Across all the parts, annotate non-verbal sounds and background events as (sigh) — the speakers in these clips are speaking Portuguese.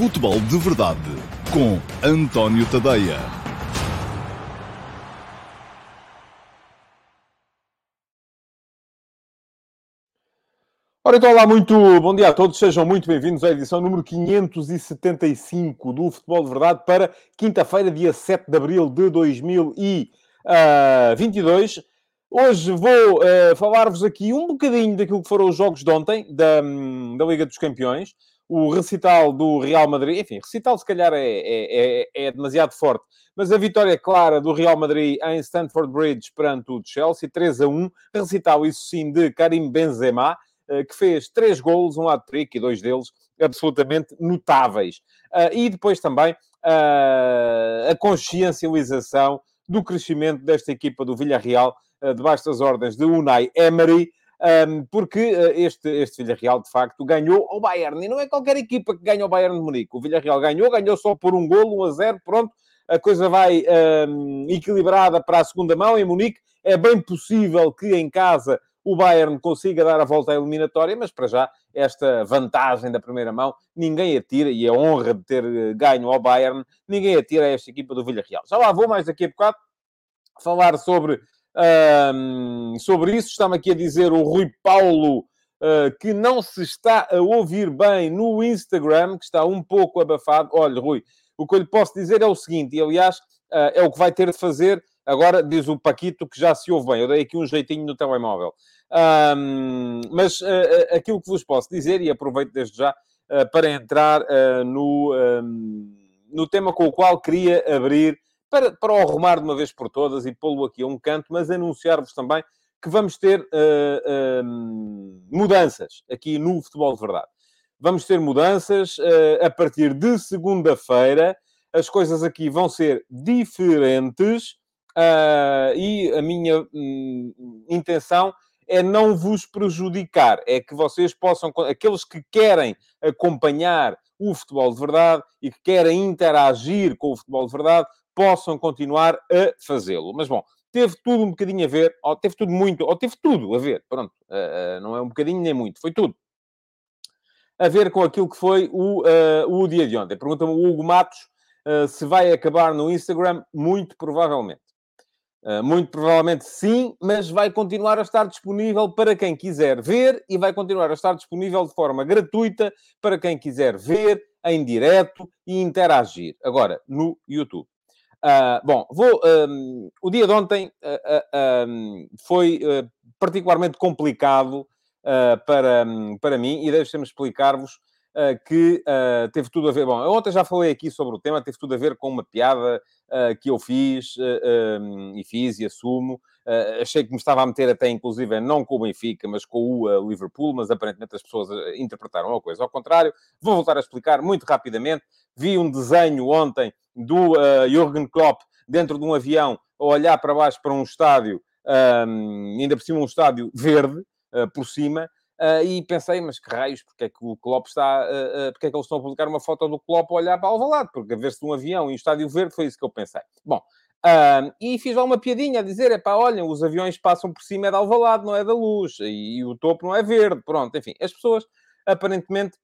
Futebol de Verdade com António Tadeia. Ora, então, olá, muito bom dia a todos, sejam muito bem-vindos à edição número 575 do Futebol de Verdade para quinta-feira, dia 7 de abril de 2022. Hoje vou uh, falar-vos aqui um bocadinho daquilo que foram os jogos de ontem, da, da Liga dos Campeões o recital do Real Madrid, enfim, recital se calhar é, é, é, é, demasiado forte, mas a vitória clara do Real Madrid em Stamford Bridge perante o Chelsea, 3 a 1, recital isso sim de Karim Benzema, eh, que fez três golos, um hat-trick e dois deles absolutamente notáveis. Eh, e depois também eh, a consciencialização do crescimento desta equipa do Villarreal, debaixo das ordens de Unai Emery, um, porque uh, este, este Villarreal, de facto, ganhou ao Bayern. E não é qualquer equipa que ganha o Bayern de Munique. O Villarreal ganhou, ganhou só por um golo, 1 a 0, pronto. A coisa vai um, equilibrada para a segunda mão em Munique. É bem possível que em casa o Bayern consiga dar a volta à eliminatória, mas para já esta vantagem da primeira mão ninguém atira, e a honra de ter eh, ganho ao Bayern, ninguém atira a esta equipa do Villarreal. Já lá vou mais daqui a bocado falar sobre um, sobre isso, está-me aqui a dizer o Rui Paulo uh, que não se está a ouvir bem no Instagram, que está um pouco abafado. Olha, Rui, o que eu lhe posso dizer é o seguinte, e aliás, uh, é o que vai ter de fazer agora, diz o Paquito, que já se ouve bem. Eu dei aqui um jeitinho no telemóvel. Um, mas uh, aquilo que vos posso dizer, e aproveito desde já para entrar no, um, no tema com o qual queria abrir para, para o arrumar de uma vez por todas e pô-lo aqui a um canto, mas anunciar-vos também que vamos ter uh, uh, mudanças aqui no Futebol de Verdade. Vamos ter mudanças uh, a partir de segunda-feira. As coisas aqui vão ser diferentes e a minha hum, intenção é não vos prejudicar, é que vocês possam, aqueles que querem acompanhar o futebol de verdade e que querem interagir com o futebol de verdade, possam continuar a fazê-lo. Mas, bom, teve tudo um bocadinho a ver, ou teve tudo muito, ou teve tudo a ver, pronto, uh, não é um bocadinho nem muito, foi tudo. A ver com aquilo que foi o, uh, o dia de ontem. Pergunta-me o Hugo Matos uh, se vai acabar no Instagram, muito provavelmente. Muito provavelmente sim, mas vai continuar a estar disponível para quem quiser ver e vai continuar a estar disponível de forma gratuita para quem quiser ver em direto e interagir. Agora, no YouTube. Uh, bom, vou. Um, o dia de ontem uh, uh, um, foi particularmente complicado para, um, para mim e deixem-me explicar-vos que teve tudo a ver. Bom, ontem já falei aqui sobre o tema, teve tudo a ver com uma piada que eu fiz e fiz e assumo. Achei que me estava a meter até, inclusive, não com o Benfica, mas com o Liverpool, mas aparentemente as pessoas interpretaram a coisa ao contrário. Vou voltar a explicar muito rapidamente. Vi um desenho ontem do uh, Jürgen Klopp dentro de um avião a olhar para baixo para um estádio, um, ainda por cima um estádio verde, uh, por cima, uh, e pensei, mas que raios, porque é que o Klopp está, uh, porque é que eles estão a publicar uma foto do Klopp a olhar para Alvalade? Porque a ver-se de um avião e um estádio verde foi isso que eu pensei. Bom, e fiz lá uma piadinha a dizer, é pá, olhem, os aviões passam por cima é de Alvalade, não é da luz, e, e o topo não é verde, pronto, enfim, as pessoas aparentemente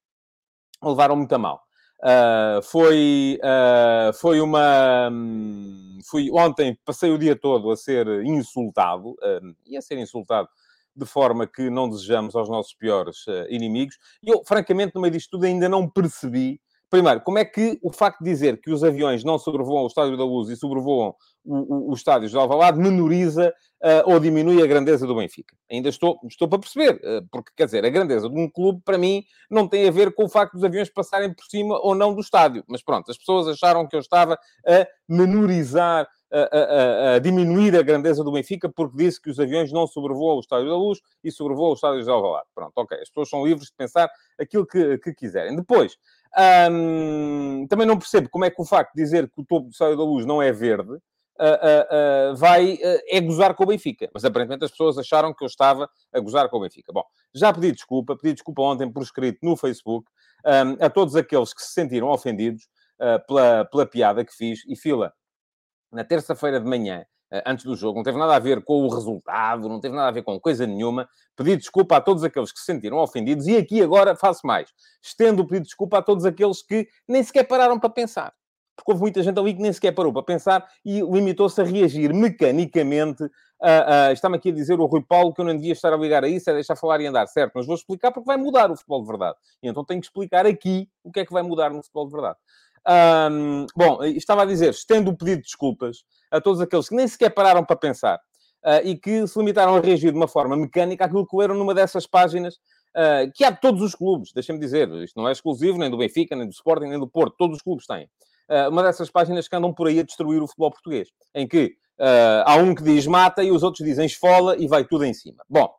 levaram muito a mal. Uh, foi, uh, foi uma. Um, fui, ontem passei o dia todo a ser insultado, uh, e a ser insultado de forma que não desejamos aos nossos piores inimigos. E eu, francamente, no meio disto tudo, ainda não percebi Primeiro, como é que o facto de dizer que os aviões não sobrevoam o Estádio da Luz e sobrevoam os estádios de Alvalade menoriza uh, ou diminui a grandeza do Benfica? Ainda estou, estou para perceber, uh, porque, quer dizer, a grandeza de um clube, para mim, não tem a ver com o facto dos aviões passarem por cima ou não do estádio. Mas pronto, as pessoas acharam que eu estava a menorizar a, a, a, diminuir a grandeza do Benfica porque disse que os aviões não sobrevoam o Estádio da Luz e sobrevoam o Estádio de Alvalade. Pronto, ok. As pessoas são livres de pensar aquilo que, que quiserem. Depois, hum, também não percebo como é que o facto de dizer que o topo do Estádio da Luz não é verde uh, uh, uh, vai é gozar com o Benfica. Mas aparentemente as pessoas acharam que eu estava a gozar com o Benfica. Bom, já pedi desculpa, pedi desculpa ontem por escrito no Facebook um, a todos aqueles que se sentiram ofendidos pela, pela piada que fiz. E fila, na terça-feira de manhã, antes do jogo, não teve nada a ver com o resultado, não teve nada a ver com coisa nenhuma. Pedi desculpa a todos aqueles que se sentiram ofendidos e aqui agora faço mais. Estendo o pedido de desculpa a todos aqueles que nem sequer pararam para pensar. Porque houve muita gente ali que nem sequer parou para pensar e limitou-se a reagir mecanicamente. Uh, Está-me aqui a dizer o Rui Paulo que eu não devia estar a ligar a isso, é deixar falar e andar, certo? Mas vou explicar porque vai mudar o futebol de verdade. E então tenho que explicar aqui o que é que vai mudar no futebol de verdade. Um, bom, estava a dizer, estendo o pedido de desculpas a todos aqueles que nem sequer pararam para pensar uh, e que se limitaram a reagir de uma forma mecânica àquilo que leram numa dessas páginas uh, que há de todos os clubes, deixem-me dizer, isto não é exclusivo nem do Benfica, nem do Sporting, nem do Porto, todos os clubes têm. Uh, uma dessas páginas que andam por aí a destruir o futebol português, em que há um que diz mata e os outros dizem esfola e vai tudo em cima. Bom,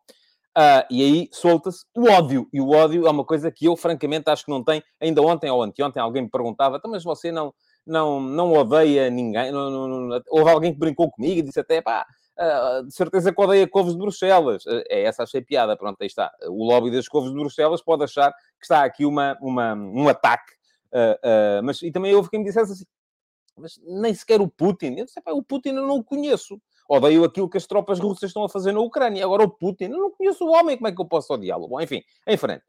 Uh, e aí solta-se o ódio. E o ódio é uma coisa que eu, francamente, acho que não tem. Ainda ontem ou anteontem alguém me perguntava, então, mas você não, não, não odeia ninguém? Não, não, não... Houve alguém que brincou comigo e disse até, pá, uh, de certeza que odeia couves de Bruxelas. Uh, é essa achei piada, pronto, aí está. O lobby das couves de Bruxelas pode achar que está aqui uma, uma, um ataque. mas, e também houve quem me dissesse assim, mas nem sequer o Putin. Eu disse, o Putin eu não o conheço odeio aquilo que as tropas russas estão a fazer na Ucrânia. Agora o Putin, eu não conheço o homem, como é que eu posso odiá-lo? Bom, enfim, em frente.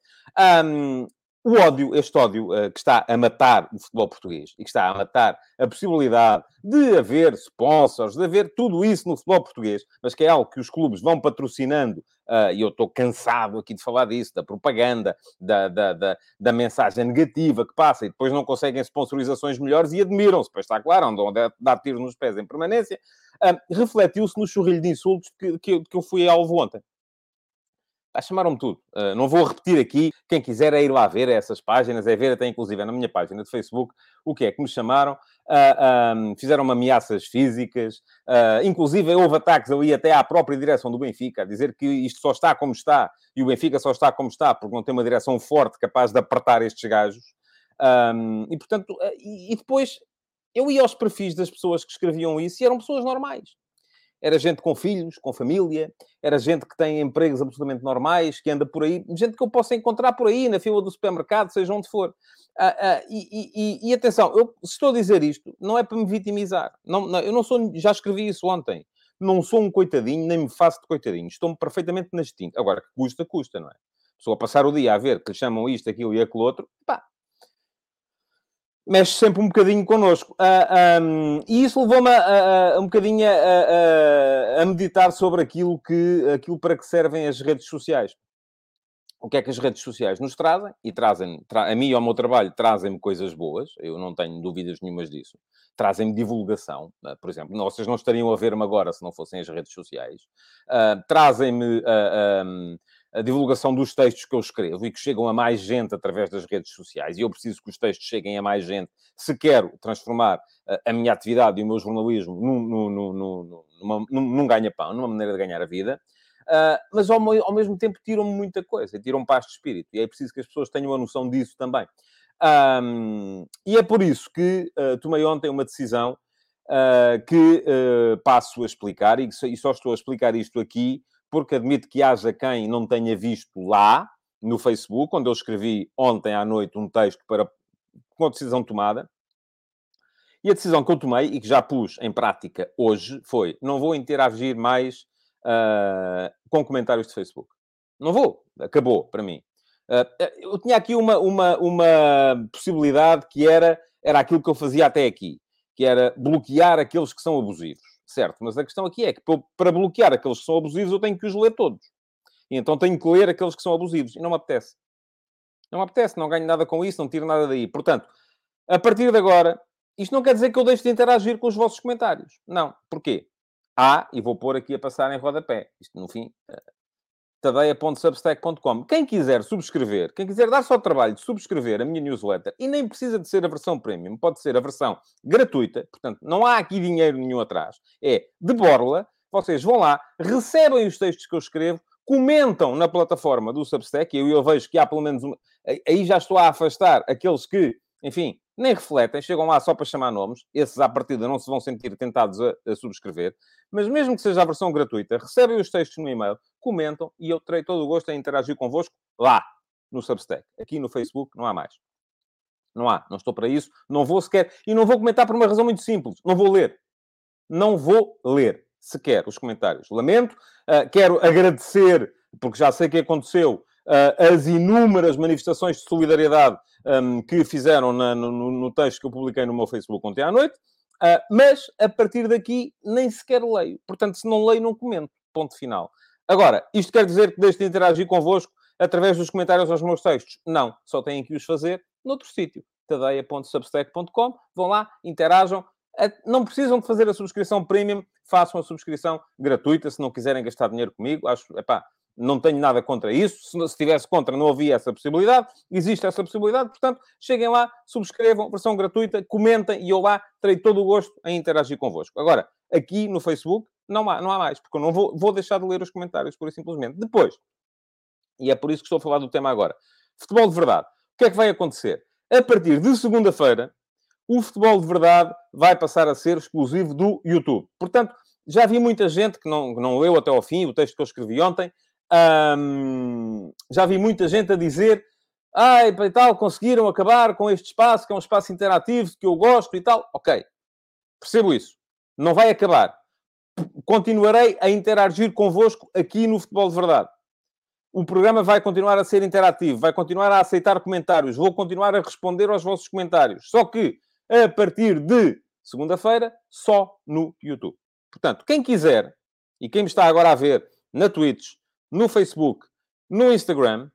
Um, o ódio, este ódio uh, que está a matar o futebol português e que está a matar a possibilidade de haver sponsors, de haver tudo isso no futebol português, mas que é algo que os clubes vão patrocinando, uh, e eu estou cansado aqui de falar disso, da propaganda, da, da, da, da, mensagem negativa que passa e depois não conseguem sponsorizações melhores e admiram-se, pois está claro, andam a dar tiro nos pés em permanência, uh, refletiu-se no churrilho de insultos que, que, que eu fui alvo ontem. Ah, chamaram-me tudo. Uh, não vou repetir aqui. Quem quiser é ir lá ver essas páginas, é ver até inclusive na minha página de Facebook o que é que me chamaram. Uh, fizeram-me ameaças físicas. Uh, inclusive houve ataques ali até à própria direção do Benfica, a dizer que isto só está como está e o Benfica só está como está porque não tem uma direção forte capaz de apertar estes gajos. Um, e portanto, e, e depois eu ia aos perfis das pessoas que escreviam isso e eram pessoas normais era gente com filhos, com família, era gente que tem empregos absolutamente normais, que anda por aí, gente que eu possa encontrar por aí, na fila do supermercado, seja onde for. Ah, ah, e, e, e, atenção, eu estou a dizer isto, não é para me vitimizar. Não, não, eu não sou, já escrevi isso ontem. Não sou um coitadinho, nem me faço de coitadinho. Estou-me perfeitamente nas tintas. Agora, custa, custa, não é? Estou a passar o dia a ver que lhe chamam isto, aquilo e aquilo outro, pá, mexe sempre um bocadinho connosco. Uh, ah, um, e isso levou-me a, a, um bocadinho a, a, meditar sobre aquilo, que, aquilo para que servem as redes sociais. O que é que as redes sociais nos trazem? E trazem, tra a mim e ao meu trabalho, trazem-me coisas boas, eu não tenho dúvidas nenhumas disso. Trazem-me divulgação, uh, por exemplo. Não, vocês não estariam a ver-me agora se não fossem as redes sociais. Uh, trazem-me a divulgação dos textos que eu escrevo e que chegam a mais gente através das redes sociais, e eu preciso que os textos cheguem a mais gente se quero transformar a, a minha atividade e o meu jornalismo num, num, num, num ganha-pão, numa maneira de ganhar a vida. Uh, mas ao, ao, mesmo tempo tiram-me muita coisa, tiram paz de espírito, e é preciso que as pessoas tenham a noção disso também. Um, e é por isso que uh, tomei ontem uma decisão uh, que passo a explicar, e, e só estou a explicar isto aqui porque admito que haja quem não tenha visto lá, no Facebook, onde eu escrevi ontem à noite um texto para, com a decisão tomada. E a decisão que eu tomei, e que já pus em prática hoje, foi: não vou interagir mais uh, com comentários de Facebook. Não vou. Acabou para mim. Uh, eu tinha aqui uma, uma, uma possibilidade que era, era aquilo que eu fazia até aqui, que era bloquear aqueles que são abusivos certo? Mas a questão aqui é que para bloquear aqueles que são abusivos eu tenho que os ler todos. E então tenho que ler aqueles que são abusivos. E não me apetece. Não me apetece, não ganho nada com isso, não tiro nada daí. Portanto, a partir de agora, isto não quer dizer que eu deixe de interagir com os vossos comentários. Não. Porquê? Há, e vou pôr aqui a passar em rodapé. Isto, no fim, eh, tadeia.substack.com. Quem quiser subscrever, quem quiser dar só o trabalho de subscrever a minha newsletter, e nem precisa de ser a versão premium, pode ser a versão gratuita, portanto, não há aqui dinheiro nenhum atrás, é de borla, vocês vão lá, recebem os textos que eu escrevo, comentam na plataforma do Substack, e eu, eu vejo que há pelo menos uma... Aí já estou a afastar aqueles que, enfim, nem refletem, chegam lá só para chamar nomes, esses à partida não se vão sentir tentados a, a subscrever, mas mesmo que seja a versão gratuita, recebem os textos no e-mail, comentam e eu terei todo o gosto em interagir convosco lá, no Substack. Aqui no Facebook não há mais. Não há, não estou para isso, não vou sequer, e não vou comentar por uma razão muito simples, não vou ler. Não vou ler. sequer os comentários. Lamento, uh, quero agradecer, porque já sei que aconteceu, uh, as inúmeras manifestações de solidariedade um, que fizeram na, no, no, texto que eu publiquei no meu Facebook ontem à noite, uh, mas a partir daqui nem sequer leio. Portanto, se não leio, não comento. Ponto final. Agora, isto quer dizer que deixe de interagir convosco através dos comentários aos meus textos? Não, só têm que os fazer noutro sítio, tadeia.substack.com. Vão lá, interajam. Não precisam de fazer a subscrição premium, façam a subscrição gratuita se não quiserem gastar dinheiro comigo. Acho, epá, não tenho nada contra isso. Se, se tivesse contra, não havia essa possibilidade. Existe essa possibilidade. Portanto, cheguem lá, subscrevam, versão gratuita, comentem e eu lá terei todo o gosto em interagir convosco. Agora, aqui no Facebook, não há, não há mais, porque eu não vou, vou deixar de ler os comentários, pura e simplesmente. Depois, e é por isso que estou a falar do tema agora, futebol de verdade. O que é que vai acontecer? A partir de segunda-feira, o futebol de verdade vai passar a ser exclusivo do YouTube. Portanto, já vi muita gente que não, não leu até ao fim o texto que eu escrevi ontem, um, já vi muita gente a dizer ai, e tal, conseguiram acabar com este espaço, que é um espaço interativo, que eu gosto e tal. Ok, percebo isso. Não vai acabar. Continuarei a interagir convosco aqui no Futebol de Verdade. O programa vai continuar a ser interativo, vai continuar a aceitar comentários, vou continuar a responder aos vossos comentários. Só que, a partir de segunda-feira, só no YouTube. Portanto, quem quiser, e quem me está agora a ver na Twitch, no Facebook, no Instagram.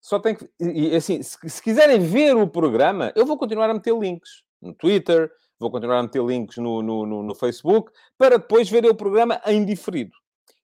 Só tem que. E, assim, se, se, quiserem ver o programa, eu vou continuar a meter links no Twitter, vou continuar a meter links no, no, no, no Facebook, para depois verem o programa em diferido.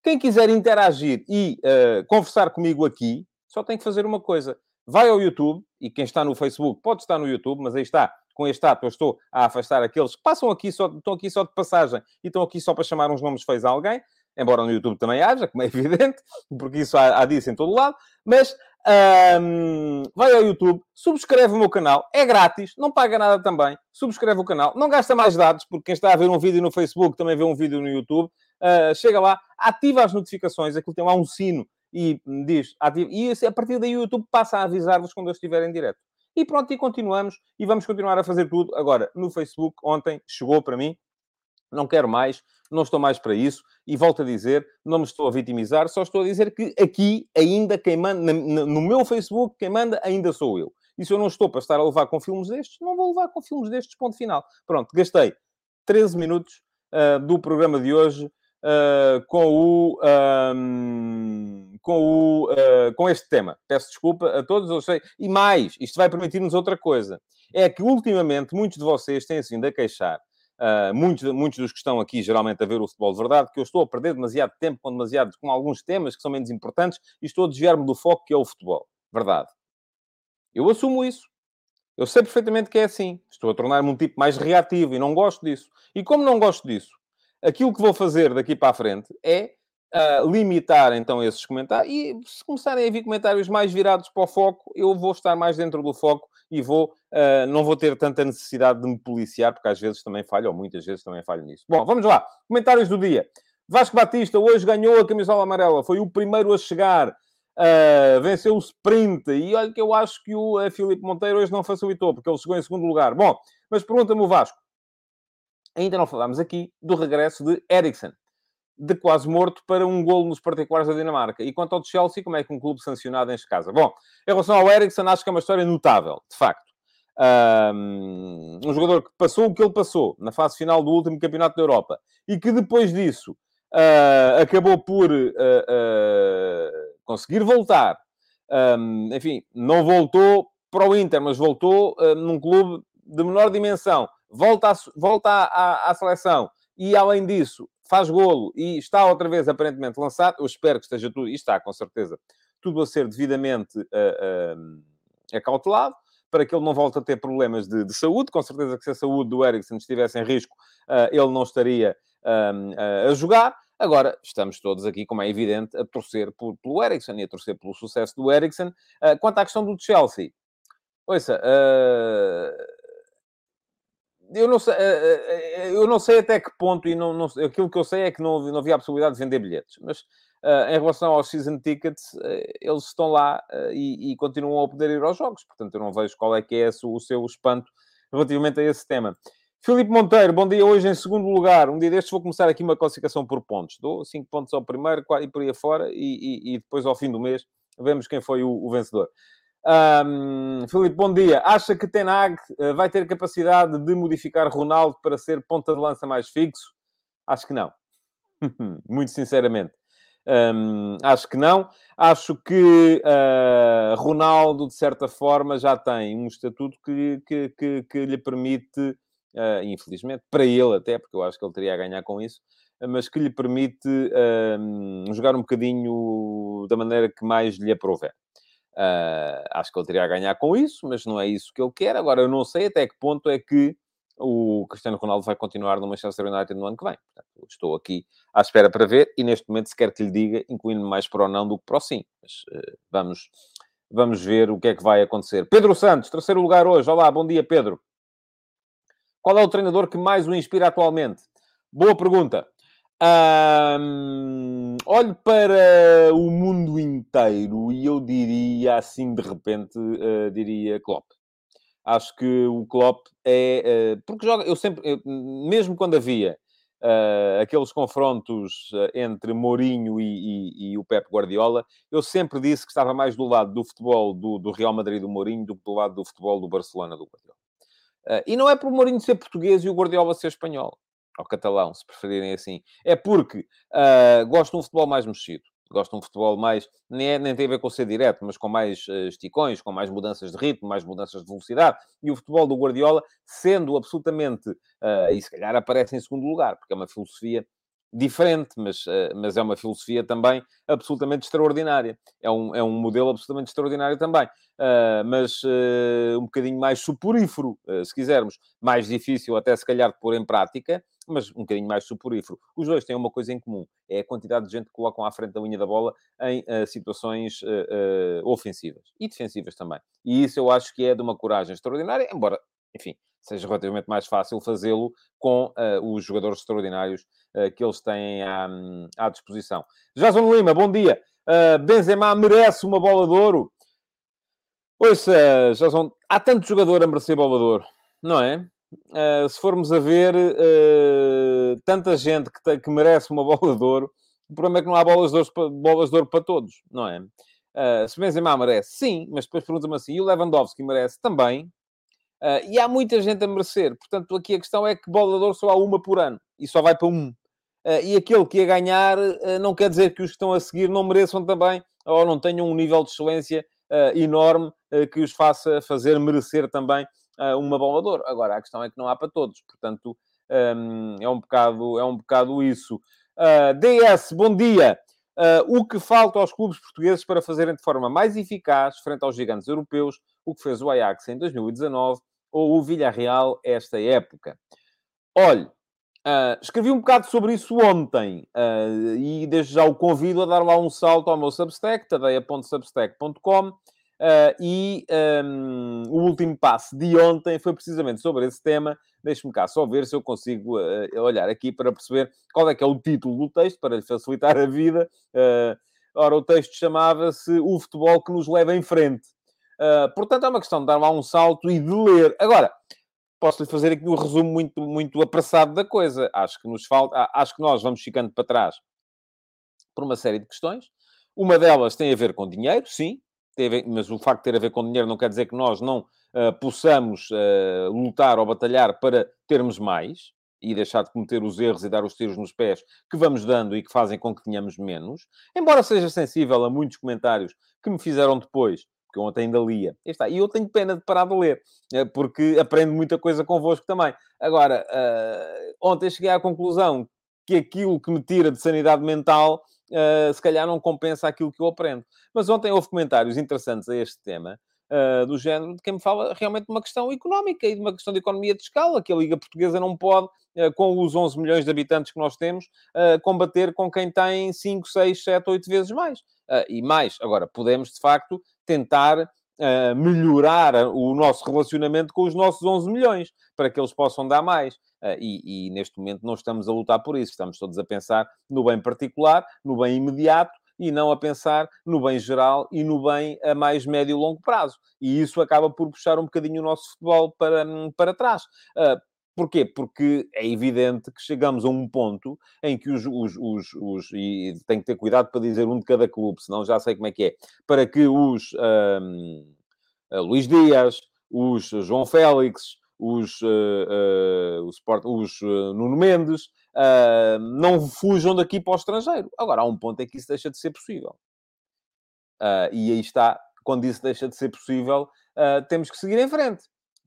Quem quiser interagir e uh, conversar comigo aqui, só tem que fazer uma coisa. Vai ao YouTube, e quem está no Facebook pode estar no YouTube, mas aí está, com este ato eu estou a afastar aqueles que passam aqui só, estão aqui só de passagem e estão aqui só para chamar uns nomes feios a alguém embora no YouTube também haja, como é (laughs) evidente, porque isso há, há disso em todo lado, mas um, vai ao YouTube, subscreve o meu canal, é grátis, não paga nada também, subscreve o canal, não gasta mais dados, porque quem está a ver um vídeo no Facebook também vê um vídeo no YouTube, uh, chega lá, ativa as notificações, aquilo tem lá um sino e diz, ativa, e a partir daí o YouTube passa a avisar-vos quando eu estiver em direto. E pronto, e continuamos, e vamos continuar a fazer tudo. Agora, no Facebook, ontem chegou para mim, não quero mais, não estou mais para isso, e volto a dizer, não me estou a vitimizar, só estou a dizer que aqui ainda quem manda, no meu Facebook, quem manda ainda sou eu. E se eu não estou para estar a levar com filmes destes, não vou levar com filmes destes, ponto final. Pronto, gastei 13 minutos uh, do programa de hoje uh, com o... Com, o, uh, com este tema. Peço desculpa a todos, eu sei. E mais, isto vai permitir-nos outra coisa. É que, ultimamente, muitos de vocês têm-se vindo a queixar Uh, muitos, muitos dos que estão aqui geralmente a ver o futebol de verdade, que eu estou a perder demasiado tempo com, demasiado, com alguns temas que são menos importantes e estou a desviar-me do foco que é o futebol. Verdade. Eu assumo isso. Eu sei perfeitamente que é assim. Estou a tornar-me um tipo mais reativo e não gosto disso. E como não gosto disso, aquilo que vou fazer daqui para a frente é uh, limitar então esses comentários. E se começarem a vir comentários mais virados para o foco, eu vou estar mais dentro do foco e vou, uh, não vou ter tanta necessidade de me policiar, porque às vezes também falho, ou muitas vezes também falho nisso. Bom, vamos lá. Comentários do dia. Vasco Batista hoje ganhou a camisola amarela, foi o primeiro a chegar, uh, venceu o sprint, e olha que eu acho que o uh, Filipe Monteiro hoje não facilitou, porque ele chegou em segundo lugar. Bom, mas pergunta-me o Vasco, ainda não falámos aqui do regresso de Eriksen, de quase morto para um golo nos particulares da Dinamarca. E quanto ao Chelsea, como é que um clube sancionado enche casa? Bom, em relação ao Eriksen, acho que é uma história notável, de facto. Um, jogador que passou o que ele passou na fase final do último campeonato da Europa e que depois disso uh, acabou por uh, uh, conseguir voltar. Um, enfim, não voltou para o Inter, mas voltou num clube de menor dimensão. Volta, volta à, à, à seleção e, além disso, faz golo e está outra vez aparentemente lançado, eu espero que esteja tudo, e está com certeza, tudo a ser devidamente uh, uh, acautelado, para que ele não volte a ter problemas de, de, saúde. Com certeza que se a saúde do Eriksen estivesse em risco, uh, ele não estaria a jogar. Agora, estamos todos aqui, como é evidente, a torcer por, pelo Eriksen e a torcer pelo sucesso do Eriksen. quanto à questão do Chelsea, ouça, eu não sei, eh, eh, eu não sei até que ponto, e não, não, aquilo que eu sei é que não, não havia a possibilidade de vender bilhetes, mas uh, em relação aos season tickets, uh, eles estão lá uh, e, e, continuam a poder ir aos jogos, portanto eu não vejo qual é que é o seu espanto relativamente a esse tema. Filipe Monteiro, bom dia. Hoje em segundo lugar. Um dia destes vou começar aqui uma classificação por pontos. Dou 5 pontos ao primeiro e por aí afora. E, e, e depois, ao fim do mês, vemos quem foi o, o vencedor. Um, Filipe, bom dia. Acha que Tenag uh, vai ter capacidade de modificar Ronaldo para ser ponta de lança mais fixo? Acho que não. (laughs) Muito sinceramente. Um, acho que não. Acho que uh, Ronaldo, de certa forma, já tem um estatuto que, que, que, que lhe permite, uh, infelizmente, para ele até, porque eu acho que ele teria a ganhar com isso, mas que lhe permite uh, jogar um bocadinho da maneira que mais lhe aprouver. Uh, acho que ele teria a ganhar com isso, mas não é isso que ele quer. Agora, eu não sei até que ponto é que o Cristiano Ronaldo vai continuar no Manchester United no ano que vem. Portanto, estou aqui à espera para ver e neste momento se quer que lhe diga, incluindo mais para o não do que para o sim. Mas uh, vamos, vamos ver o que é que vai acontecer. Pedro Santos, terceiro lugar hoje. Olá, bom dia, Pedro. Qual é o treinador que mais o inspira atualmente? Boa pergunta. Um, olho para o mundo inteiro e eu diria assim de repente, uh, diria Klopp. Acho que o Klopp é. Uh, porque joga. Eu sempre. Eu, mesmo quando havia uh, aqueles confrontos entre Mourinho e, e, e, o Pep Guardiola, eu sempre disse que estava mais do lado do futebol do, do Real Madrid do Mourinho do que do lado do futebol do Barcelona do Guardiola. e não é por Mourinho ser português e o Guardiola ser espanhol ao catalão, se preferirem assim, é porque uh, gosto de um futebol mais mexido. Gosto de um futebol mais, nem, é, nem tem a ver com ser direto, mas com mais uh, esticões, com mais mudanças de ritmo, mais mudanças de velocidade. E o futebol do Guardiola, sendo absolutamente, uh, e se calhar aparece em segundo lugar, porque é uma filosofia diferente, mas, mas é uma filosofia também absolutamente extraordinária. É um, é um modelo absolutamente extraordinário também. mas um bocadinho mais suporífero, se quisermos. Mais difícil até se calhar de pôr em prática, mas um bocadinho mais suporífero. Os dois têm uma coisa em comum, é a quantidade de gente que colocam à frente da linha da bola em uh, situações uh, uh, ofensivas e defensivas também. E isso eu acho que é de uma coragem extraordinária, embora, enfim, seja relativamente mais fácil fazê-lo com os jogadores extraordinários que eles têm à, à disposição. Jason Lima, bom dia. Benzema merece uma bola de ouro? Pois, uh, Jason, há tanto jogador a merecer bola de ouro, não é? Uh, se formos a ver uh, tanta gente que, tem, que, merece uma (laughs) bola de ouro, o problema é que não há bolas de ouro, bolas de ouro para todos, não é? Uh, se Benzema merece, sim, mas depois pergunta-me assim, e o Lewandowski merece também, uh, e há muita gente a merecer. Portanto, aqui a questão é que bola de ouro só há uma por ano, e só vai para um. Uh, e aquele que ia ganhar não quer dizer que os que estão a seguir não mereçam também, ou não tenham um nível de excelência enorme que os faça fazer merecer também uma bola de ouro. Agora, a questão é que não há para todos, portanto, um, é, um bocado, é um bocado isso. Ah, DS, bom dia. Uh, o que falta aos clubes portugueses para fazerem de forma mais eficaz, frente aos gigantes europeus, o que fez o Ajax em 2019 ou o Villarreal esta época? Olhe, uh, escrevi um bocado sobre isso ontem uh, e desde já o convido a dar lá um salto ao meu Substack, tadeia.substack.com Uh, e um, o último passo de ontem foi precisamente sobre esse tema. Deixe-me cá só ver se eu consigo uh, olhar aqui para perceber qual é que é o título do texto, para lhe facilitar a vida. Uh, ora, o texto chamava-se O Futebol que nos leva em frente. portanto, é uma questão de dar lá um salto e de ler. Agora, posso-lhe fazer aqui um resumo muito, muito apressado da coisa. Acho que nos falta... Acho que nós vamos ficando para trás por uma série de questões. Uma delas tem a ver com dinheiro, sim, teve, mas o facto de ter a ver com dinheiro não quer dizer que nós não uh, possamos uh, lutar ou batalhar para termos mais e deixar de cometer os erros e dar os tiros nos pés que vamos dando e que fazem com que tenhamos menos. Embora seja sensível a muitos comentários que me fizeram depois, que ontem ainda lia. E eu tenho pena de parar de ler, eh, porque aprendo muita coisa convosco também. Agora, uh, ontem cheguei à conclusão que aquilo que me tira de sanidade mental uh, se calhar não compensa aquilo que eu aprendo. Mas ontem houve comentários interessantes a este tema, uh, do género de quem me fala realmente de uma questão económica e de uma questão de economia de escala, que a Liga Portuguesa não pode, uh, com os 11 milhões de habitantes que nós temos, combater com quem tem 5, 6, 7, 8 vezes mais. e mais, agora, podemos de facto tentar Uh, melhorar o nosso relacionamento com os nossos 11 milhões, para que eles possam dar mais. Uh, e, e, neste momento não estamos a lutar por isso, estamos todos a pensar no bem particular, no bem imediato e não a pensar no bem geral e no bem a mais médio e longo prazo. E isso acaba por puxar um bocadinho o nosso futebol para, para trás. Uh, Porquê? Porque é evidente que chegamos a um ponto em que os, os, os, os e tenho que ter cuidado para dizer um de cada clube, senão já sei como é que é, para que os um, Luís Dias, os João Félix, os, uh, uh, os, os Nuno Mendes, não fujam daqui para o estrangeiro. Agora, há um ponto em que isso deixa de ser possível. e aí está, quando isso deixa de ser possível, temos que seguir em frente.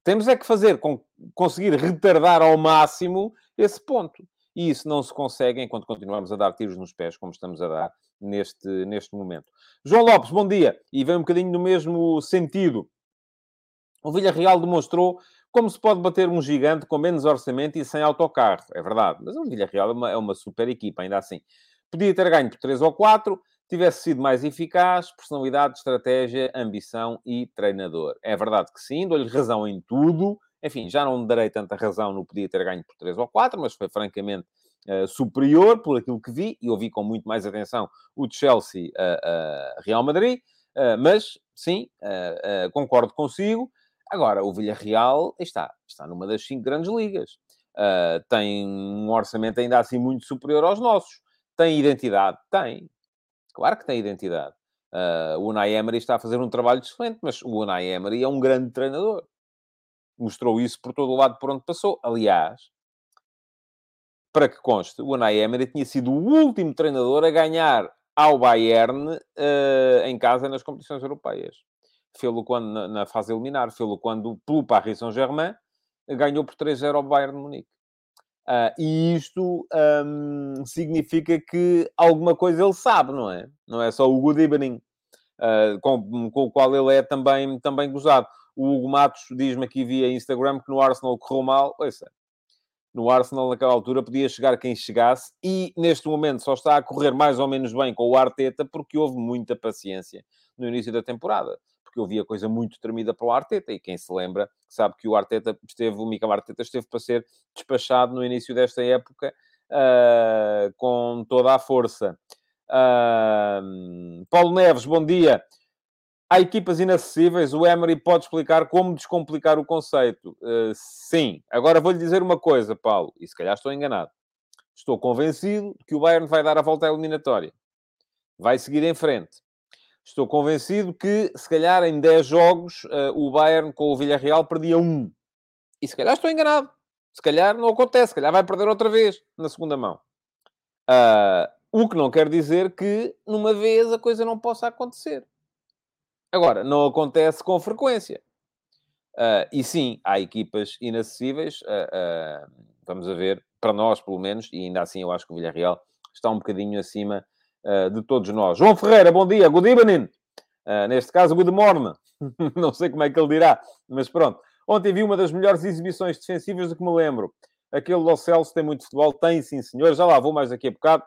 Temos é que fazer, com, conseguir retardar ao máximo esse ponto. E isso não se consegue enquanto continuarmos a dar tiros nos pés, como estamos a dar neste, neste momento. João Lopes, bom dia. E vem um bocadinho no mesmo sentido. O Villarreal demonstrou como se pode bater um gigante com menos orçamento e sem autocarro. É verdade. Mas o Villarreal é uma, é uma super equipa, ainda assim. Podia ter ganho por 3 ou 4, tivesse sido mais eficaz, personalidade, estratégia, ambição e treinador. É verdade que sim, dou-lhe razão em tudo. Enfim, já não darei tanta razão no podia ter ganho por 3 ou 4, mas foi francamente uh, superior por aquilo que vi, e ouvi com muito mais atenção o de Chelsea uh, uh, Real Madrid. Uh, mas, sim, concordo consigo. Agora, o Villarreal está, está numa das cinco grandes ligas. tem um orçamento ainda assim muito superior aos nossos. Tem identidade? Tem. Claro que tem identidade. Uh, o Unai Emery está a fazer um trabalho excelente, mas o Unai Emery é um grande treinador. Mostrou isso por todo o lado por onde passou. Aliás, para que conste, o Unai Emery tinha sido o último treinador a ganhar ao Bayern uh, em casa nas competições europeias. Fê-lo quando, na, fase eliminar, fê-lo quando, pelo Paris Saint-Germain, ganhou por 3-0 ao Bayern de Munique. Uh, e isto um, significa que alguma coisa ele sabe, não é? Não é só o good evening, uh, com, com, o qual ele é também, também gozado. O Hugo Matos diz-me aqui via Instagram que no Arsenal correu mal. Ouça, no Arsenal naquela altura podia chegar quem chegasse e neste momento só está a correr mais ou menos bem com o Arteta porque houve muita paciência no início da temporada porque eu vi a coisa muito tremida para o Arteta, e quem se lembra sabe que o Arteta esteve, o Mikel Arteta esteve para ser despachado no início desta época uh, com toda a força. Uh, Paulo Neves, bom dia. Há equipas inacessíveis, o Emery pode explicar como descomplicar o conceito. Uh, sim. Agora vou-lhe dizer uma coisa, Paulo, e se calhar estou enganado. Estou convencido que o Bayern vai dar a volta à eliminatória. Vai seguir em frente. Estou convencido que, se calhar, em 10 jogos, uh, o Bayern com o Villarreal perdia um. E se calhar estou enganado. Se calhar não acontece. Se calhar vai perder outra vez na segunda mão. Uh, o que não quer dizer que, numa vez, a coisa não possa acontecer. Agora, não acontece com frequência. Uh, e sim, há equipas inacessíveis. vamos a ver, para nós, pelo menos, e ainda assim eu acho que o Villarreal está um bocadinho acima de todos nós. João Ferreira, bom dia, good evening. Uh, neste caso, good morning. (laughs) Não sei como é que ele dirá, mas pronto. Ontem vi uma das melhores exibições defensivas do que me lembro. Aquele Lo Celso tem muito futebol? Tem, sim, senhor. Já lá vou mais daqui a bocado.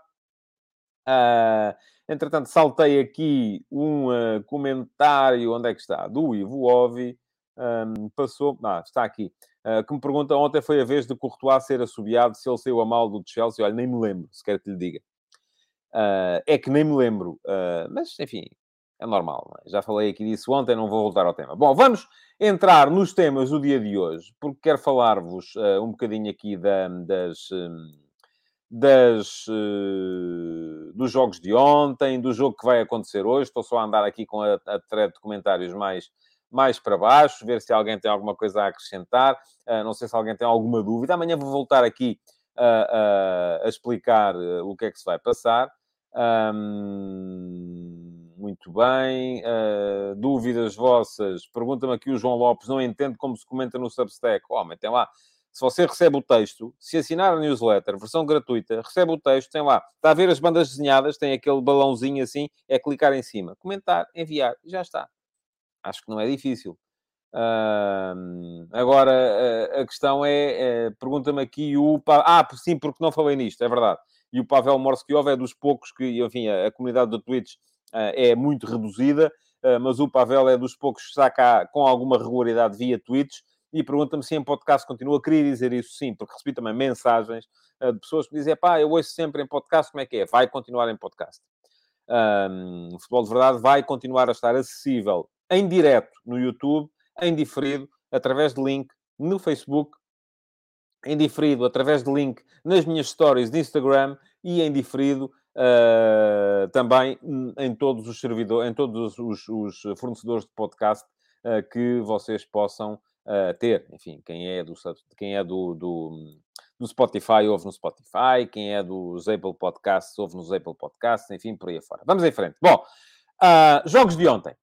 Uh, entretanto, saltei aqui um uh, comentário. Onde é que está? Do Ivo Ovi. Um, passou... Ah, está aqui. Uh, que me pergunta, ontem foi a vez de Courtois ser assobiado se ele saiu a mal do Chelsea. Olha, nem me lembro, se quer que lhe diga. Uh, é que nem me lembro, uh, mas enfim, é normal. É? Já falei aqui disso ontem, não vou voltar ao tema. Bom, vamos entrar nos temas do dia de hoje, porque quero falar-vos uh, um bocadinho aqui da, das, hum, das, dos jogos de ontem, do jogo que vai acontecer hoje. Estou só a andar aqui com a, a thread de comentários mais, mais para baixo, ver se alguém tem alguma coisa a acrescentar. não sei se alguém tem alguma dúvida. Amanhã vou voltar aqui a, a, a explicar o que é que se vai passar. Muito bem. Uh, dúvidas vossas? Pergunta-me aqui o João Lopes. Não entendo como se comenta no Substack. Homem, tem lá. Se você recebe o texto, se assinar a newsletter, versão gratuita, recebe o texto, tem lá. Está a ver as bandas desenhadas, tem aquele balãozinho assim, é clicar em cima. Comentar, enviar, já está. Acho que não é difícil. Uh, agora, a, a questão é, é pergunta-me aqui o... Ah, sim, porque não falei nisto, é verdade e o Pavel Morskiov é dos poucos que, enfim, a, a comunidade do Twitch uh, é muito reduzida, uh, mas o Pavel é dos poucos que está cá com alguma regularidade via Twitch e pergunta-me se em podcast continua. Queria dizer isso sim, porque recebi também mensagens uh, de pessoas que dizem, pá, eu ouço sempre em podcast, como é que é? Vai continuar em podcast. Um, o Futebol de Verdade vai continuar a estar acessível em direto no YouTube, em diferido, através de link no Facebook, em diferido através de link nas minhas stories de Instagram e em diferido uh, também em todos os servidores, em todos os, os fornecedores de podcast uh, que vocês possam uh, ter. Enfim, quem é do, quem é do, do, do, Spotify ouve no Spotify, quem é dos Apple Podcasts ouve nos Apple Podcasts, enfim, por aí afora. Vamos em frente. Bom, jogos de ontem.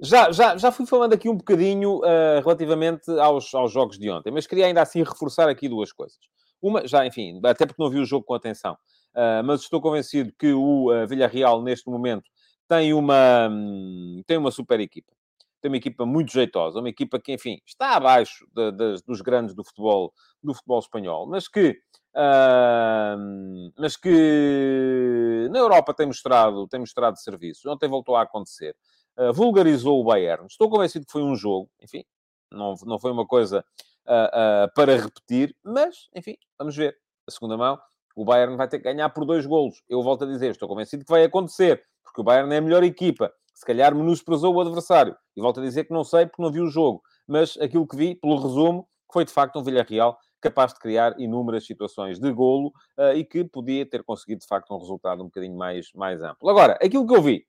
Já, já, já fui falando aqui um bocadinho uh, relativamente aos, aos jogos de ontem, mas queria ainda assim reforçar aqui duas coisas. Uma, já, enfim, até porque não vi o jogo com atenção, uh, mas estou convencido que o uh, Villarreal, neste momento, tem uma, um, tem uma super equipa. Tem uma equipa muito jeitosa, uma equipa que, enfim, está abaixo de, de, dos grandes do futebol, do futebol espanhol, mas que, uh, mas que na Europa tem mostrado, tem mostrado serviço. Ontem voltou a acontecer. Uh, vulgarizou o Bayern. Estou convencido que foi um jogo, enfim, não, não foi uma coisa uh, para repetir, mas, enfim, vamos ver. A segunda mão, o Bayern vai ter que ganhar por dois golos. Eu volto a dizer, estou convencido que vai acontecer, porque o Bayern é a melhor equipa. Se calhar menosprezou o adversário. E volto a dizer que não sei porque não vi o jogo. Mas aquilo que vi, pelo resumo, foi de facto um Villarreal capaz de criar inúmeras situações de golo uh, e que podia ter conseguido, de facto, um resultado um bocadinho mais, mais amplo. Agora, aquilo que eu vi.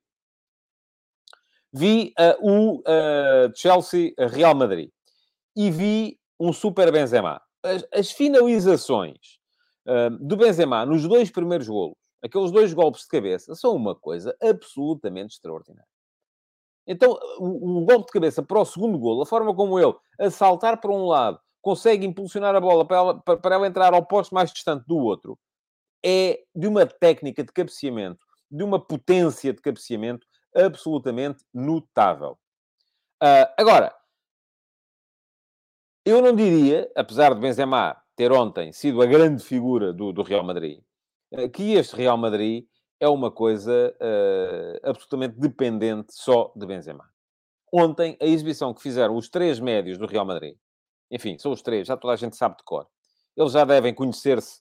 Vi uh, o uh, Chelsea-Real Madrid. E vi um super Benzema. As, as finalizações do Benzema nos dois primeiros golos, aqueles dois golpes de cabeça, são uma coisa absolutamente extraordinária. Então, o, o golpe de cabeça para o segundo golo, a forma como ele, a saltar para um lado, consegue impulsionar a bola para ela, para ela entrar ao posto mais distante do outro, é de uma técnica de cabeceamento, de uma potência de cabeceamento absolutamente notável. Uh, agora, eu não diria, apesar de Benzema ter ontem sido a grande figura do, do Real Madrid, eh, que este Real Madrid é uma coisa uh, absolutamente dependente só de Benzema. Ontem, a exibição que fizeram os três médios do Real Madrid, enfim, são os três, já toda a gente sabe de cor. Eles já devem conhecer-se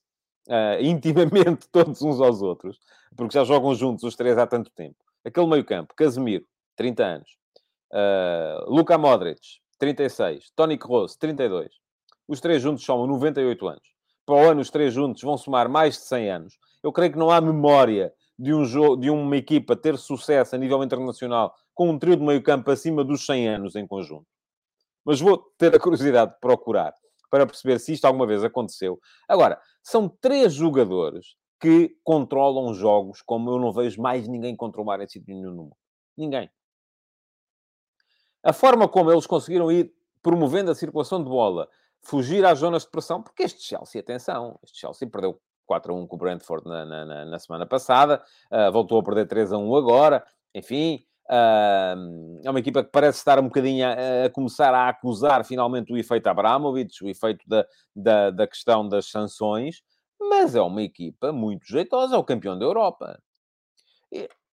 uh, (laughs) intimamente todos uns aos outros, porque já jogam juntos os três há tanto tempo. Aquele meio-campo, Casemiro, 30 anos, uh, Luka Modric, 36, Toni Kroos, 32, os três juntos somam 98 anos. Para o ano, os três juntos vão somar mais de 100 anos. Eu creio que não há memória de, um jogo, de uma equipa ter sucesso a nível internacional com um trio de meio campo acima dos 100 anos em conjunto. Mas vou ter a curiosidade de procurar para perceber se isto alguma vez aconteceu. Agora, são três jogadores que controlam jogos como eu não vejo mais ninguém controlar em sítio nenhum no mundo. Ninguém. A forma como eles conseguiram ir promovendo a circulação de bola, fugir às zonas de pressão, porque este Chelsea, atenção, este Chelsea perdeu 4 a 1 com o Brentford na, na, na semana passada, uh, voltou a perder 3 a 1 agora, enfim, uh, é uma equipa que parece estar um bocadinho a, a, começar a acusar finalmente o efeito Abramovich, o efeito da, da, da questão das sanções, mas é uma equipa muito jeitosa, é o campeão da Europa.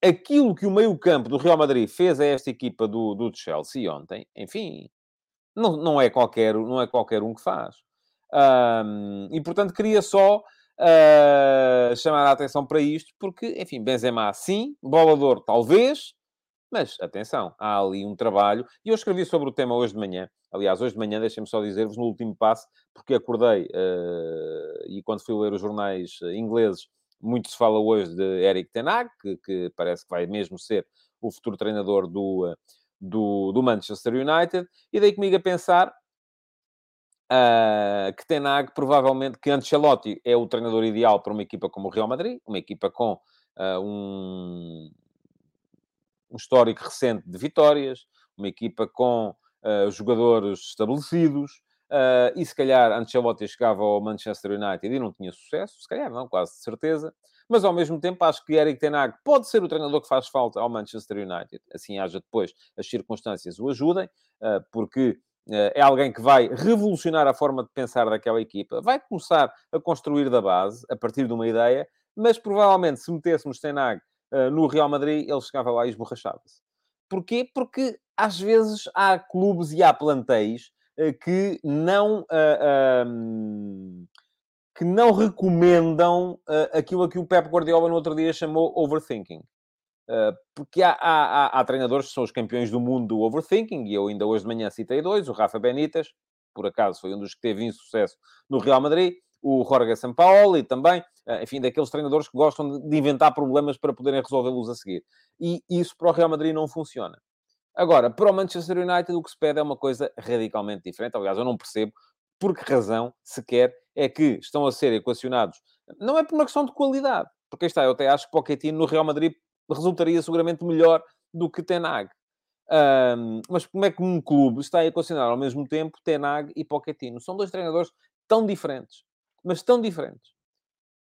Aquilo que o meio-campo do Real Madrid fez a esta equipa do, do Chelsea ontem, enfim, não, não, é qualquer, não é qualquer um que faz. Um, e, portanto, queria só uh, chamar a atenção para isto, porque, enfim, Benzema sim, bolador talvez, mas, atenção, há ali um trabalho. E eu escrevi sobre o tema hoje de manhã. Aliás, hoje de manhã, deixem-me só dizer-vos, no último passo, porque acordei uh, e quando fui ler os jornais ingleses, muito se fala hoje de Eric Tenag, que, que parece que vai mesmo ser o futuro treinador do, uh, do, do Manchester United, e dei comigo a pensar uh, que Tenag provavelmente, que Ancelotti é o treinador ideal para uma equipa como o Real Madrid, uma equipa com um, um histórico recente de vitórias, uma equipa com uh, jogadores estabelecidos, Uh, e se calhar Ancelotti chegava ao Manchester United e não tinha sucesso, se calhar não, quase de certeza, mas ao mesmo tempo acho que Eric Ten Hag pode ser o treinador que faz falta ao Manchester United, assim haja depois as circunstâncias o ajudem, uh, porque uh, é alguém que vai revolucionar a forma de pensar daquela equipa, vai começar a construir da base, a partir de uma ideia, mas provavelmente se metêssemos Ten Hag no Real Madrid, ele chegava lá e esborrachava-se. Porquê? Porque às vezes há clubes e há plantéis eh, que não, uh, que não recomendam aquilo a que o Pep Guardiola no outro dia chamou overthinking. Porque há, há, há, há, treinadores que são os campeões do mundo do overthinking, e eu ainda hoje de manhã citei dois, o Rafa Benítez por acaso foi um dos que teve insucesso no Real Madrid, o Jorge Sampaoli também, eh, enfim, daqueles treinadores que gostam de inventar problemas para poderem resolvê-los a seguir. E isso para o Real Madrid não funciona. Agora, para o Manchester United, o que se pede é uma coisa radicalmente diferente. Aliás, eu não percebo por que razão sequer é que estão a ser equacionados. Não é por uma questão de qualidade, porque está, eu até acho que Pochettino no Real Madrid resultaria seguramente melhor do que Tenag. Um, mas como é que um clube está a equacionar ao mesmo tempo Tenag e Pochettino? São dois treinadores tão diferentes, mas tão diferentes,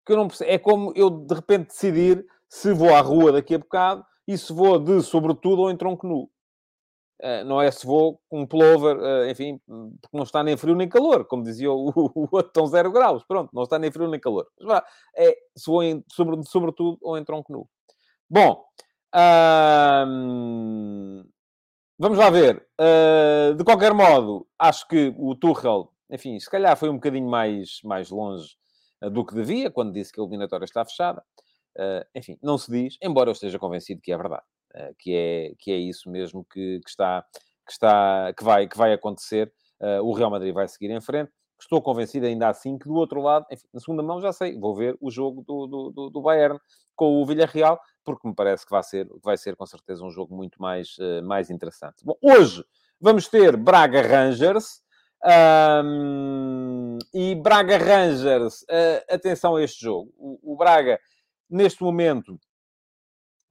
que eu não percebo. É como eu, de repente, decidir se vou à rua daqui a bocado e se vou de sobretudo ou em tronco nu. Uh, não é se vou com um pullover, uh, enfim, porque não está nem frio nem calor, como dizia o, (laughs) o, estão zero graus, pronto, não está nem frio nem calor. Mas, vá, é se vou em, sobre, sobretudo ou em tronco nu. Bom, vamos lá ver. Uh, de qualquer modo, acho que o Tuchel, enfim, se calhar foi um bocadinho mais, mais longe do que devia, quando disse que a eliminatória está fechada. enfim, não se diz, embora eu esteja convencido que é verdade. Eh, que, é, que é isso mesmo que, que, está, que, está, que, vai, que vai acontecer. Eh, o Real Madrid vai seguir em frente. Estou convencido ainda assim que do outro lado, enfim, na segunda mão já sei, vou ver o jogo do, do, do Bayern com o Villarreal, porque me parece que vai ser, vai ser com certeza um jogo muito mais, uh, mais interessante. Bom, hoje vamos ter Braga Rangers. Um, e Braga Rangers, uh, atenção a este jogo. O, o Braga, neste momento,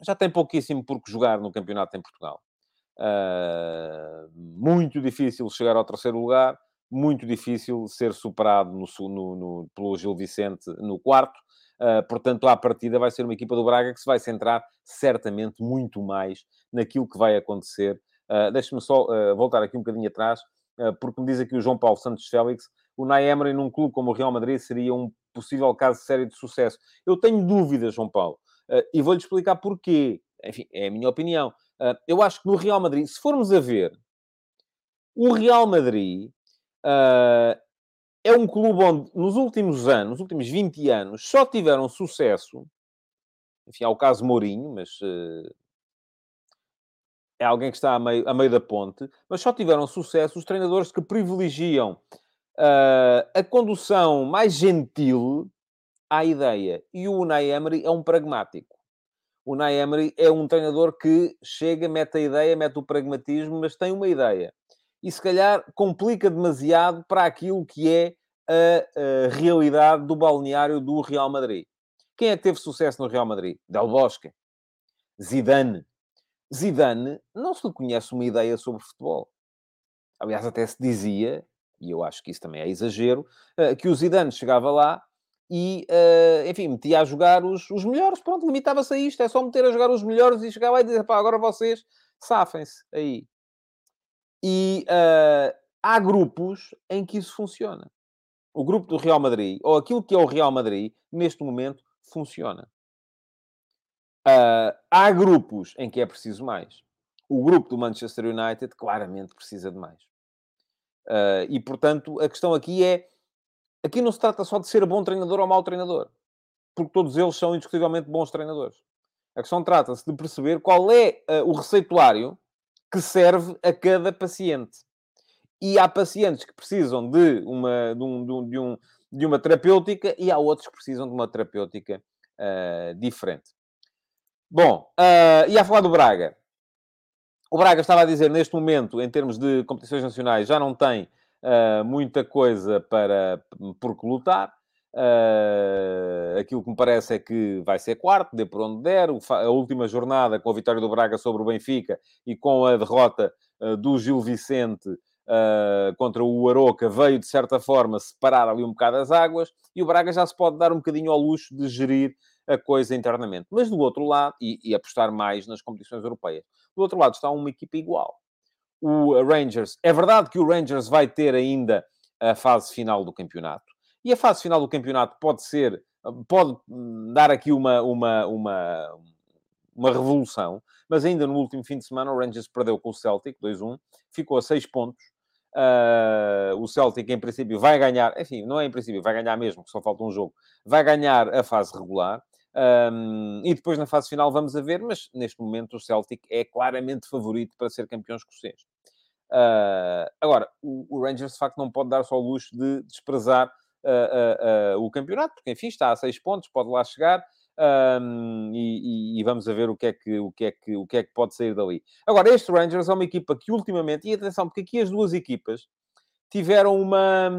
já tem pouquíssimo por que jogar no campeonato em Portugal. Uh, muito difícil chegar ao terceiro lugar, muito difícil ser superado no, no, no, pelo Gil Vicente no quarto. Uh, portanto, à partida vai ser uma equipa do Braga que se vai centrar certamente muito mais naquilo que vai acontecer. Uh, Deixe-me só uh, voltar aqui um bocadinho atrás, porque me diz aqui o João Paulo Santos Félix, o Naemri num clube como o Real Madrid seria um possível caso de série de sucesso. Eu tenho dúvidas, João Paulo. Uh, e vou-lhe explicar porquê. Enfim, é a minha opinião. Uh, eu acho que no Real Madrid, se formos a ver, o Real Madrid uh, é um clube onde, nos últimos anos, nos últimos 20 anos, só tiveram sucesso. Enfim, há o caso Mourinho, mas é alguém que está a meio, a meio da ponte, mas só tiveram sucesso os treinadores que privilegiam uh, a condução mais gentil à ideia. E o Unai Emery é um pragmático. O Unai Emery é um treinador que chega, mete a ideia, mete o pragmatismo, mas tem uma ideia. E se calhar complica demasiado para aquilo que é a, a realidade do balneário do Real Madrid. Quem é que teve sucesso no Real Madrid? Del Bosque. Zidane. Zidane não se lhe conhece uma ideia sobre futebol. Aliás, até se dizia, e eu acho que isso também é exagero, eh, que o Zidane chegava lá e, uh, enfim, metia a jogar os, os melhores. Pronto, limitava-se a isto. É só meter a jogar os melhores e chegar lá e dizer, pá, agora vocês safem-se aí. E uh, há grupos em que isso funciona. O grupo do Real Madrid, ou aquilo que é o Real Madrid, neste momento, funciona. Uh, há grupos em que é preciso mais. O grupo do Manchester United claramente precisa de mais. Uh, e, portanto, a questão aqui é Aqui não se trata só de ser bom treinador ou mau treinador, porque todos eles são indiscutivelmente bons treinadores. A questão trata-se de perceber qual é uh, o receituário que serve a cada paciente. E há pacientes que precisam de uma, de, um, de, um, de uma terapêutica e há outros que precisam de uma terapêutica uh, diferente. Bom, uh, e a falar do Braga. O Braga estava a dizer, neste momento, em termos de competições nacionais, já não tem uh, muita coisa para, por que lutar. Uh, aquilo que me parece é que vai ser quarto, dê por onde der. A última jornada com a vitória do Braga sobre o Benfica e com a derrota uh, do Gil Vicente uh, contra o Aroca veio, de certa forma, separar ali um bocado as águas e o Braga já se pode dar um bocadinho ao luxo de gerir a coisa internamente. Mas do outro lado, e, e apostar mais nas competições europeias, do outro lado está uma equipa igual o Rangers. É verdade que o Rangers vai ter ainda a fase final do campeonato. E a fase final do campeonato pode ser, pode dar aqui uma, uma, uma, uma revolução, mas ainda no último fim de semana o Rangers perdeu com o Celtic, 2-1, ficou a 6 pontos. Uh, o Celtic, em princípio, vai ganhar, enfim, não é em princípio, vai ganhar mesmo, só falta um jogo, vai ganhar a fase regular. Um, e depois na fase final vamos a ver, mas neste momento o Celtic é claramente favorito para ser campeão escocês. Uh, agora, o, o, Rangers, de facto, não pode dar só o luxo de desprezar uh, uh, o campeonato, porque, enfim, está a seis pontos, pode lá chegar. Um, e, e, vamos a ver o que, é que, o, que é que, o que é que pode sair dali. Agora, este Rangers é uma equipa que ultimamente, e atenção, porque aqui as duas equipas tiveram uma,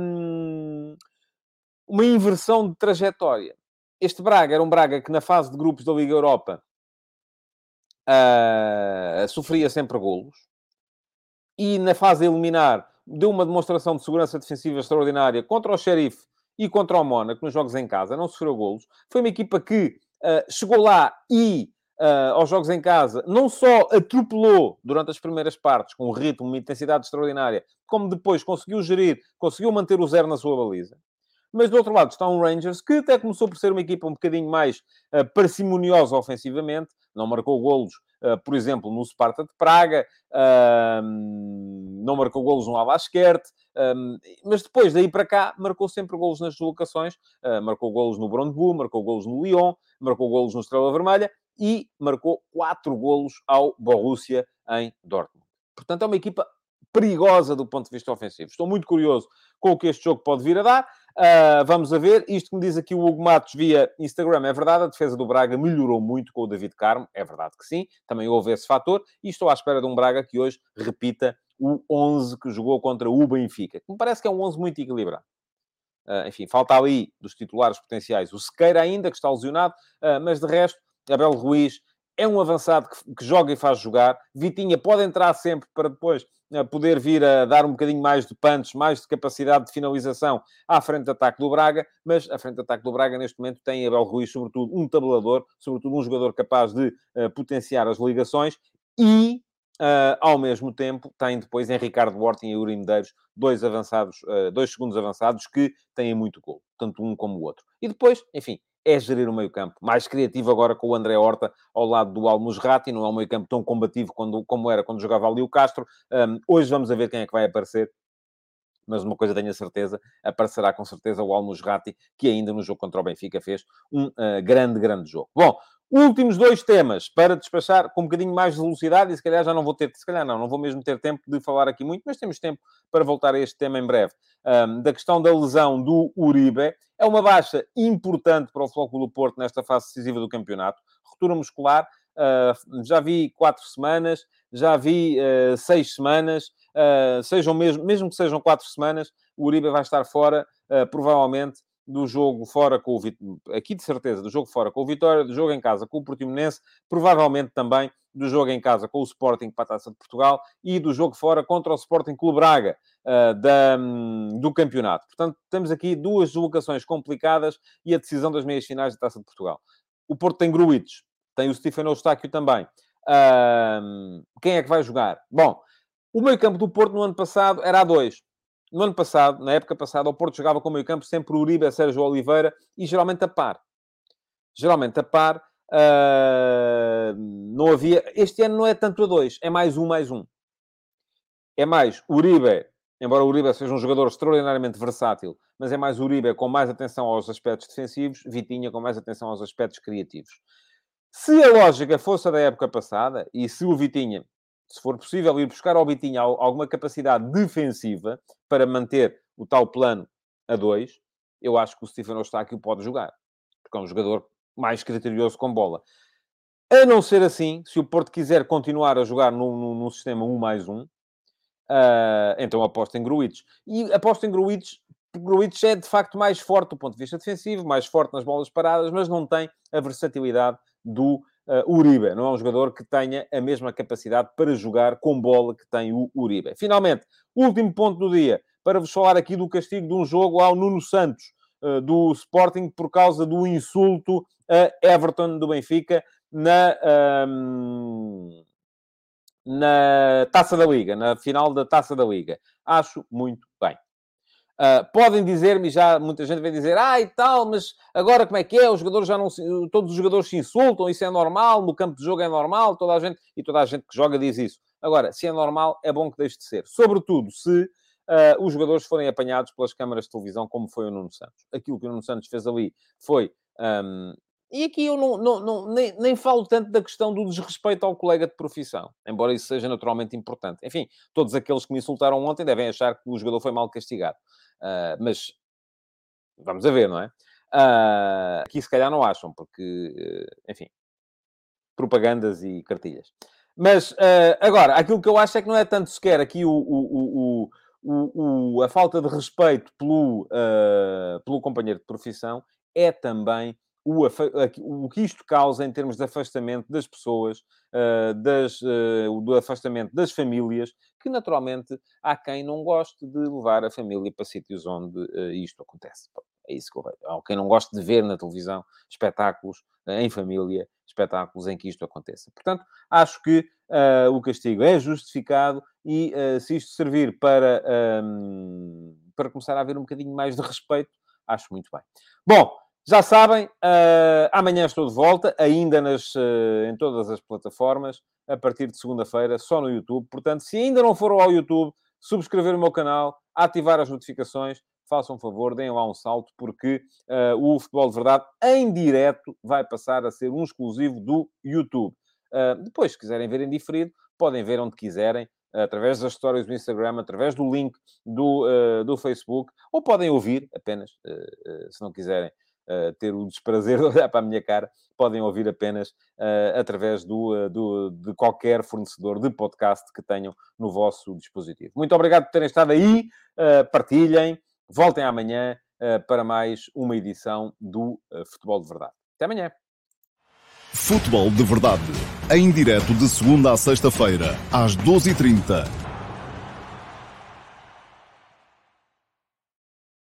uma inversão de trajetória. Este Braga era um Braga que na fase de grupos da Liga Europa uh, sofria sempre golos. E na fase eliminar deu uma demonstração de segurança defensiva extraordinária contra o Sheriff e contra o Mónaco nos jogos em casa, não sofreu golos. Foi uma equipa que uh, chegou lá e, uh, aos jogos em casa, não só atropelou durante as primeiras partes, com um ritmo, uma intensidade extraordinária, como depois conseguiu gerir, conseguiu manter o zero na sua baliza. Mas do outro lado está um Rangers que até começou por ser uma equipa um bocadinho mais uh, parcimoniosa ofensivamente, não marcou golos, uh, por exemplo, no Sparta de Praga, uh, não marcou golos no Alasquerte, mas depois daí para cá marcou sempre golos nas deslocações, uh, marcou golos no Brondbu, marcou golos no Lyon, marcou golos no Estrela Vermelha e marcou quatro golos ao Borussia em Dortmund. Portanto, é uma equipa perigosa do ponto de vista ofensivo. Estou muito curioso com o que este jogo pode vir a dar. Uh, vamos a ver. Isto que me diz aqui o Hugo Matos via Instagram é verdade. A defesa do Braga melhorou muito com o David Carmo. É verdade que sim. Também houve esse fator. E estou à espera de um Braga que hoje repita o 11 que jogou contra o Benfica. Me parece que é um 11 muito equilibrado. Uh, enfim, falta ali dos titulares potenciais o Sequeira ainda, que está lesionado. Uh, mas de resto, Abel Ruiz é um avançado que, que, joga e faz jogar. Vitinha pode entrar sempre para depois poder vir a dar um bocadinho mais de punch, mais de capacidade de finalização à frente de ataque do Braga, mas a frente de ataque do Braga neste momento tem Abel Ruiz, sobretudo um tabulador, sobretudo um jogador capaz de uh, potenciar as ligações e Uh, ao mesmo tempo, tem depois em Ricardo e Yuri Medeiros dois avançados, uh, dois segundos avançados que têm muito gol, tanto um como o outro. E depois, enfim, é gerir o meio-campo. Mais criativo agora com o André Horta ao lado do Almusrati, não é um meio-campo tão combativo quando, como era quando jogava ali o Castro. Um, hoje vamos a ver quem é que vai aparecer. Mas uma coisa tenho a certeza, aparecerá com certeza o Almusrati, que ainda no jogo contra o Benfica fez um uh, grande, grande jogo. Bom, Últimos dois temas para despachar com um bocadinho mais de velocidade e se calhar já não vou ter, se calhar não, não vou mesmo ter tempo de falar aqui muito, mas temos tempo para voltar a este tema em breve. Um, da questão da lesão do Uribe, é uma baixa importante para o Futebol do Porto nesta fase decisiva do campeonato. Ruptura muscular, uh, já vi quatro semanas, já vi uh, seis semanas, uh, sejam mesmo, mesmo que sejam quatro semanas, o Uribe vai estar fora, provavelmente do jogo fora com o Vitória, aqui de certeza, do jogo fora com o Vitória, do jogo em casa com o Portimonense, provavelmente também do jogo em casa com o Sporting para a Taça de Portugal e do jogo fora contra o Sporting Clube Braga uh, da, um, do campeonato. Portanto, temos aqui duas deslocações complicadas e a decisão das meias finais da Taça de Portugal. O Porto tem Gruites, tem o Stefano Eustáquio também. Uh, quem é que vai jogar? Bom, o meio campo do Porto no ano passado era a dois no ano passado, na época passada, o Porto jogava com o meio campo sempre Uribe, Sérgio Oliveira e geralmente a par. Geralmente a par. Uh, não havia... Este ano não é tanto a dois, é mais um, mais um. É mais Uribe, embora o Uribe seja um jogador extraordinariamente versátil, mas é mais Uribe com mais atenção aos aspectos defensivos, Vitinha com mais atenção aos aspectos criativos. Se a lógica fosse a da época passada, e se o Vitinha se for possível, ir buscar ao Bitinho alguma capacidade defensiva para manter o tal plano a dois, eu acho que o Stephen Eustáquio pode jogar. Porque é um jogador mais criterioso com bola. A não ser assim, se o Porto quiser continuar a jogar num, num, sistema 1 mais 1, uh, então aposta em Gruites. E aposta em Gruites, Gruites é de facto mais forte do ponto de vista defensivo, mais forte nas bolas paradas, mas não tem a versatilidade do uh, Uribe. Não é um jogador que tenha a mesma capacidade para jogar com bola que tem o Uribe. Finalmente, último ponto do dia, para vos falar aqui do castigo de um jogo ao Nuno Santos, uh, do Sporting, por causa do insulto a Everton do Benfica na... Um, na Taça da Liga, na final da Taça da Liga. Acho muito. Uh, podem dizer-me, já muita gente vai dizer, ah, e tal, mas agora como é que é? Os jogadores já não se, todos os jogadores se insultam, isso é normal, no campo de jogo é normal, toda a gente, e toda a gente que joga diz isso. Agora, se é normal, é bom que deixe de ser. Sobretudo se uh, os jogadores forem apanhados pelas câmaras de televisão, como foi o Nuno Santos. Aquilo que o Nuno Santos fez ali foi um, e aqui eu não, não, não nem, nem, falo tanto da questão do desrespeito ao colega de profissão, embora isso seja naturalmente importante. Enfim, todos aqueles que me insultaram ontem devem achar que o jogador foi mal castigado. Uh, mas vamos a ver, não é? Uh, aqui se calhar não acham, porque, enfim, propagandas e cartilhas. Mas uh, agora, aquilo que eu acho é que não é tanto sequer aqui o, o, o, o a falta de respeito pelo, uh, pelo companheiro de profissão, é também o, o que isto causa em termos de afastamento das pessoas, uh, das, do afastamento das famílias, que naturalmente há quem não goste de levar a família para sítios onde isto acontece. É isso que eu vejo. Há quem não goste de ver na televisão espetáculos em família, espetáculos em que isto aconteça. Portanto, acho que uh, o castigo é justificado e uh, se isto servir para, um, para começar a haver um bocadinho mais de respeito, acho muito bem. Bom, já sabem, uh, amanhã estou de volta, ainda nas, em todas as plataformas, a partir de segunda-feira, só no YouTube. Portanto, se ainda não foram ao YouTube, subscrever o meu canal, ativar as notificações façam um favor, deem lá um salto, porque uh, o Futebol de Verdade, em direto, vai passar a ser um exclusivo do YouTube. Uh, depois, se quiserem ver em diferido, podem ver onde quiserem, através das histórias do Instagram, através do link do, uh, do Facebook, ou podem ouvir apenas, se não quiserem Ter o desprazer de olhar para a minha cara, podem ouvir apenas uh, através do, uh, do, de qualquer fornecedor de podcast que tenham no vosso dispositivo. Muito obrigado por terem estado aí, partilhem, Voltem amanhã para mais uma edição do Futebol de Verdade. Até amanhã. Futebol de Verdade. Em direto de segunda a sexta-feira, às 12h30